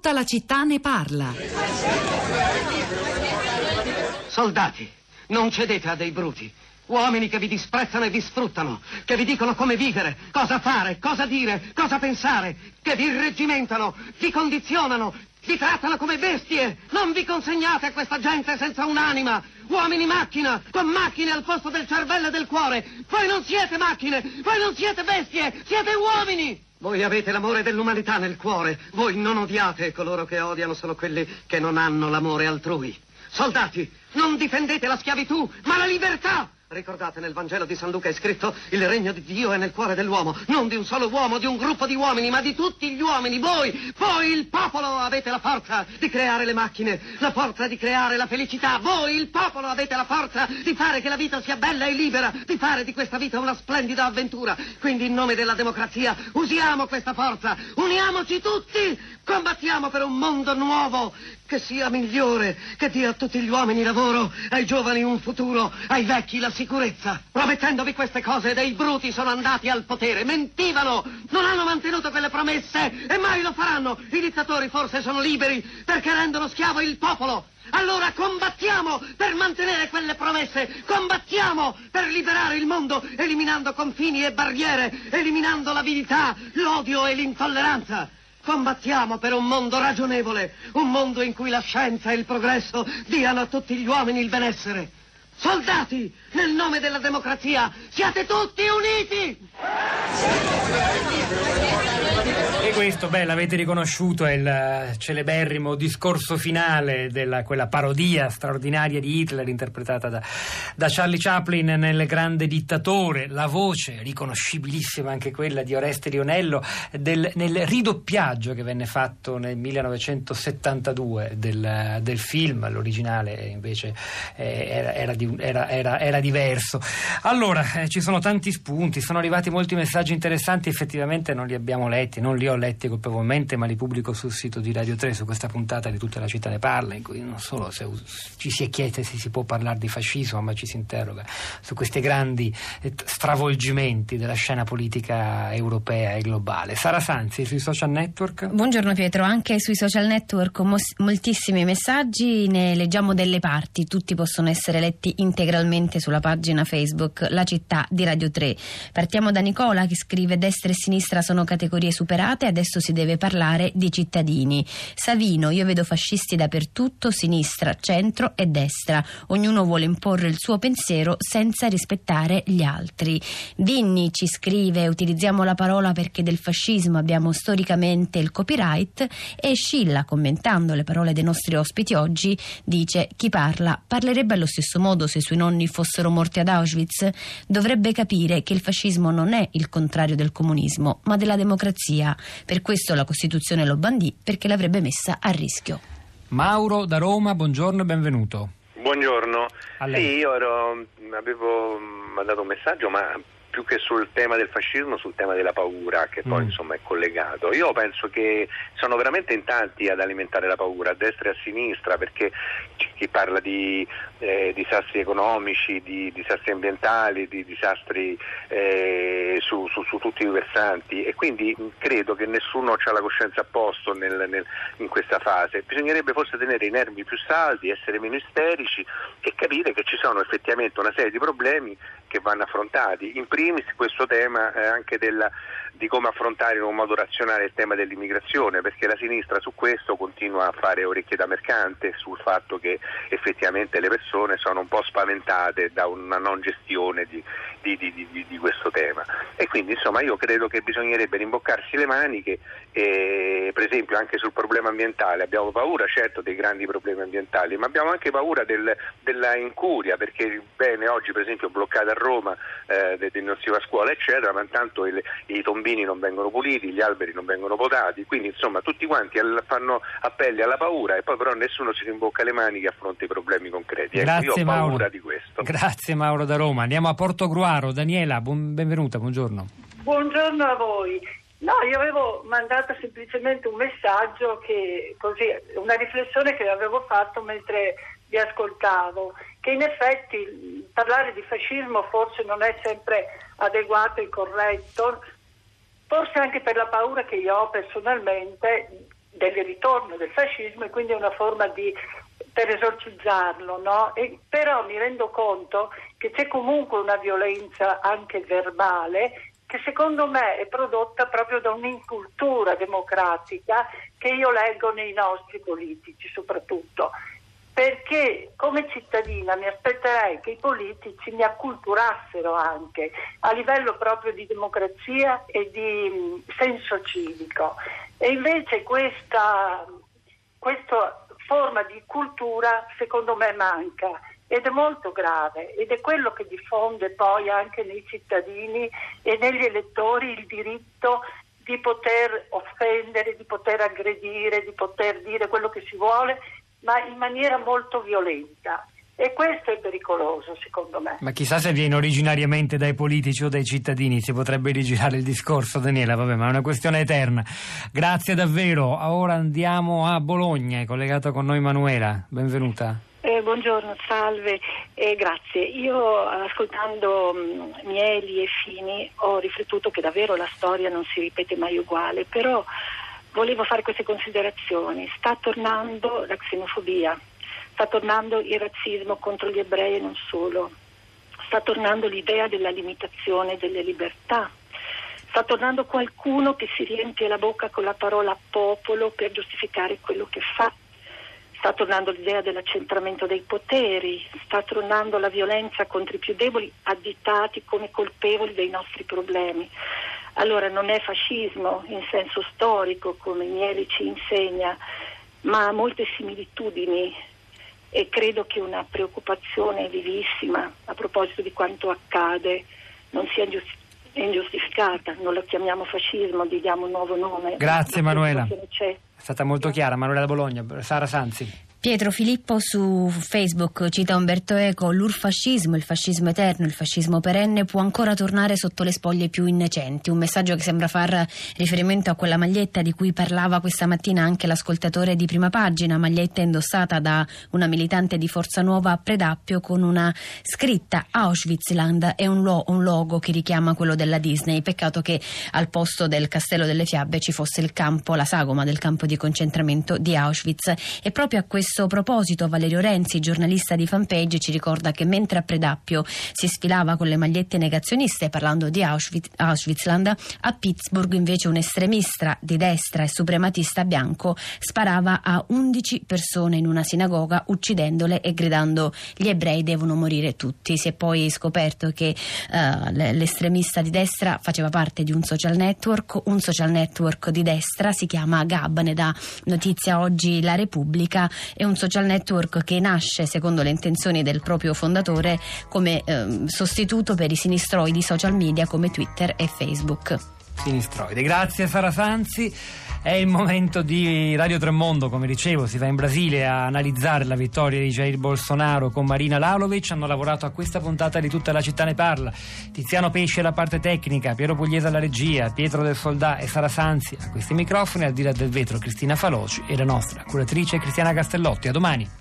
Tutta la città ne parla. Soldati, non cedete a dei bruti. Uomini che vi disprezzano e vi sfruttano, che vi dicono come vivere, cosa fare, cosa dire, cosa pensare, che vi irreggimentano, vi condizionano, vi trattano come bestie. Non vi consegnate a questa gente senza un'anima. Uomini macchina, con macchine al posto del cervello e del cuore. Voi non siete macchine, voi non siete bestie, siete uomini. Voi avete l'amore dell'umanità nel cuore. Voi non odiate coloro che odiano sono quelli che non hanno l'amore altrui. Soldati, non difendete la schiavitù, ma la libertà. Ricordate, nel Vangelo di San Luca è scritto il regno di Dio è nel cuore dell'uomo, non di un solo uomo, di un gruppo di uomini, ma di tutti gli uomini. Voi, voi il popolo avete la forza di creare le macchine, la forza di creare la felicità. Voi il popolo avete la forza di fare che la vita sia bella e libera, di fare di questa vita una splendida avventura. Quindi in nome della democrazia usiamo questa forza, uniamoci tutti, combattiamo per un mondo nuovo che sia migliore, che dia a tutti gli uomini lavoro, ai giovani un futuro, ai vecchi la sicurezza. Promettendovi queste cose, dei bruti sono andati al potere, mentivano, non hanno mantenuto quelle promesse e mai lo faranno. I dittatori forse sono liberi perché rendono schiavo il popolo. Allora combattiamo per mantenere quelle promesse, combattiamo per liberare il mondo, eliminando confini e barriere, eliminando l'avidità, l'odio e l'intolleranza. Combattiamo per un mondo ragionevole, un mondo in cui la scienza e il progresso diano a tutti gli uomini il benessere. Soldati, nel nome della democrazia, siate tutti uniti! E questo, beh, l'avete riconosciuto, è il eh, celeberrimo discorso finale della quella parodia straordinaria di Hitler interpretata da, da, Charlie Chaplin nel Grande Dittatore, la voce riconoscibilissima anche quella di Oreste Rionello del, nel ridoppiaggio che venne fatto nel 1972 del, del film, l'originale invece eh, era, era, di, era, era, diverso. Allora, eh, ci sono tanti spunti, sono arrivati molti messaggi interessanti, effettivamente non li abbiamo letti, non li ho letti colpevolmente, ma li pubblico sul sito di Radio 3 su questa puntata di Tutta la città ne parla, in cui non solo se, ci si è chieste se si può parlare di fascismo, ma ci si interroga su questi grandi eh, stravolgimenti della scena politica europea e globale. Sara Sanzi sui social network. Buongiorno Pietro, anche sui social network mos- moltissimi messaggi, ne leggiamo delle parti, tutti possono essere letti integralmente sulla pagina Facebook La città di Radio 3. Partiamo da Nicola che scrive destra e sinistra sono categorie superate, adesso si deve parlare di cittadini. Savino, io vedo fascisti dappertutto, sinistra, centro e destra. Ognuno vuole imporre il suo pensiero senza rispettare gli altri. Vinni ci scrive, utilizziamo la parola perché del fascismo abbiamo storicamente il copyright e Scilla, commentando le parole dei nostri ospiti oggi, dice chi parla parlerebbe allo stesso modo se i suoi nonni fossero morti ad Auschwitz? Dovrebbe capire che il fascismo non è il contrario del comunismo, ma della democrazia. Per questo la Costituzione lo bandì perché l'avrebbe messa a rischio. Mauro da Roma, buongiorno e benvenuto. Buongiorno. Sì, io ero, avevo mandato un messaggio, ma più che sul tema del fascismo, sul tema della paura, che poi mm. insomma è collegato. Io penso che sono veramente in tanti ad alimentare la paura, a destra e a sinistra, perché chi parla di eh, disastri economici, di disastri ambientali, di disastri eh, su, su, su, tutti i versanti e quindi credo che nessuno ha la coscienza a posto nel, nel, in questa fase. Bisognerebbe forse tenere i nervi più saldi, essere meno isterici e capire che ci sono effettivamente una serie di problemi che vanno affrontati. In primis questo tema eh, anche della, di come affrontare in un modo razionale il tema dell'immigrazione, perché la sinistra su questo continua a fare orecchie da mercante sul fatto che effettivamente le persone sono un po' spaventate da una non gestione di, di, di, di questo tema. E quindi insomma io credo che bisognerebbe rimboccarsi le maniche, e, per esempio anche sul problema ambientale. Abbiamo paura certo dei grandi problemi ambientali, ma abbiamo anche paura del, della incuria, perché bene oggi per esempio bloccata a Roma eh, non si va a scuola eccetera, ma intanto il, i tombini non vengono puliti, gli alberi non vengono potati, quindi insomma tutti quanti al, fanno appelli alla paura e poi però nessuno si rimbocca le maniche e affronta i problemi concreti. Ecco, Grazie, io ho Mauro. paura di questo. Grazie Mauro da Roma. Andiamo a Porto Gruaro. Daniela, buon, benvenuta, buongiorno. Buongiorno a voi. No, io avevo mandato semplicemente un messaggio che così, una riflessione che avevo fatto mentre vi ascoltavo, che in effetti parlare di fascismo forse non è sempre adeguato e corretto, forse anche per la paura che io ho personalmente del ritorno del fascismo e quindi è una forma di per esorcizzarlo, no? E, però mi rendo conto che c'è comunque una violenza anche verbale che secondo me è prodotta proprio da un'incultura democratica che io leggo nei nostri politici soprattutto. Perché come cittadina mi aspetterei che i politici mi acculturassero anche a livello proprio di democrazia e di mh, senso civico. E invece questa, questa forma di cultura secondo me manca ed è molto grave ed è quello che diffonde poi anche nei cittadini e negli elettori il diritto di poter offendere, di poter aggredire, di poter dire quello che si vuole, ma in maniera molto violenta. E questo è pericoloso, secondo me. Ma chissà se viene originariamente dai politici o dai cittadini, si potrebbe rigirare il discorso, Daniela, vabbè, ma è una questione eterna. Grazie davvero. Ora andiamo a Bologna, è collegato con noi Manuela. Benvenuta. Eh, buongiorno, salve, eh, grazie. Io ascoltando mh, Mieli e Fini ho riflettuto che davvero la storia non si ripete mai uguale, però volevo fare queste considerazioni. Sta tornando la xenofobia, sta tornando il razzismo contro gli ebrei e non solo, sta tornando l'idea della limitazione delle libertà, sta tornando qualcuno che si riempie la bocca con la parola popolo per giustificare quello che fa sta tornando l'idea dell'accentramento dei poteri, sta tornando la violenza contro i più deboli additati come colpevoli dei nostri problemi. Allora non è fascismo in senso storico come Mieli ci insegna, ma ha molte similitudini e credo che una preoccupazione vivissima a proposito di quanto accade non sia ingiustificata, non la chiamiamo fascismo, gli diamo un nuovo nome. Grazie Manuela. C'è. È stata molto chiara, Manuela da Bologna. Sara Sanzi. Pietro Filippo su Facebook cita Umberto Eco, l'urfascismo, il fascismo eterno, il fascismo perenne può ancora tornare sotto le spoglie più innocenti, un messaggio che sembra far riferimento a quella maglietta di cui parlava questa mattina anche l'ascoltatore di prima pagina, maglietta indossata da una militante di Forza Nuova a Predappio con una scritta Auschwitzland e un, lo- un logo che richiama quello della Disney, peccato che al posto del Castello delle Fiabe ci fosse il campo, la sagoma del campo di concentramento di Auschwitz. E proprio a questo questo proposito Valerio Renzi, giornalista di fanpage, ci ricorda che mentre a Predappio si sfilava con le magliette negazioniste parlando di Auschwitz, Auschwitzland, a Pittsburgh invece un estremista di destra e suprematista bianco sparava a 11 persone in una sinagoga uccidendole e gridando gli ebrei devono morire tutti. Si è poi scoperto che uh, l'estremista di destra faceva parte di un social network, un social network di destra si chiama Gab, ne dà notizia oggi la Repubblica è un social network che nasce, secondo le intenzioni del proprio fondatore, come eh, sostituto per i sinistroidi social media come Twitter e Facebook. Sinistroidi. Grazie Sara Sanzi. È il momento di Radio Tremondo, come dicevo, si va in Brasile a analizzare la vittoria di Jair Bolsonaro con Marina Lalovic. Hanno lavorato a questa puntata di tutta la città ne parla. Tiziano Pesce alla parte tecnica, Piero Pugliese alla regia, Pietro del Soldà e Sara Sanzi a questi microfoni, al di là del vetro Cristina Faloci e la nostra curatrice Cristiana Castellotti. A domani.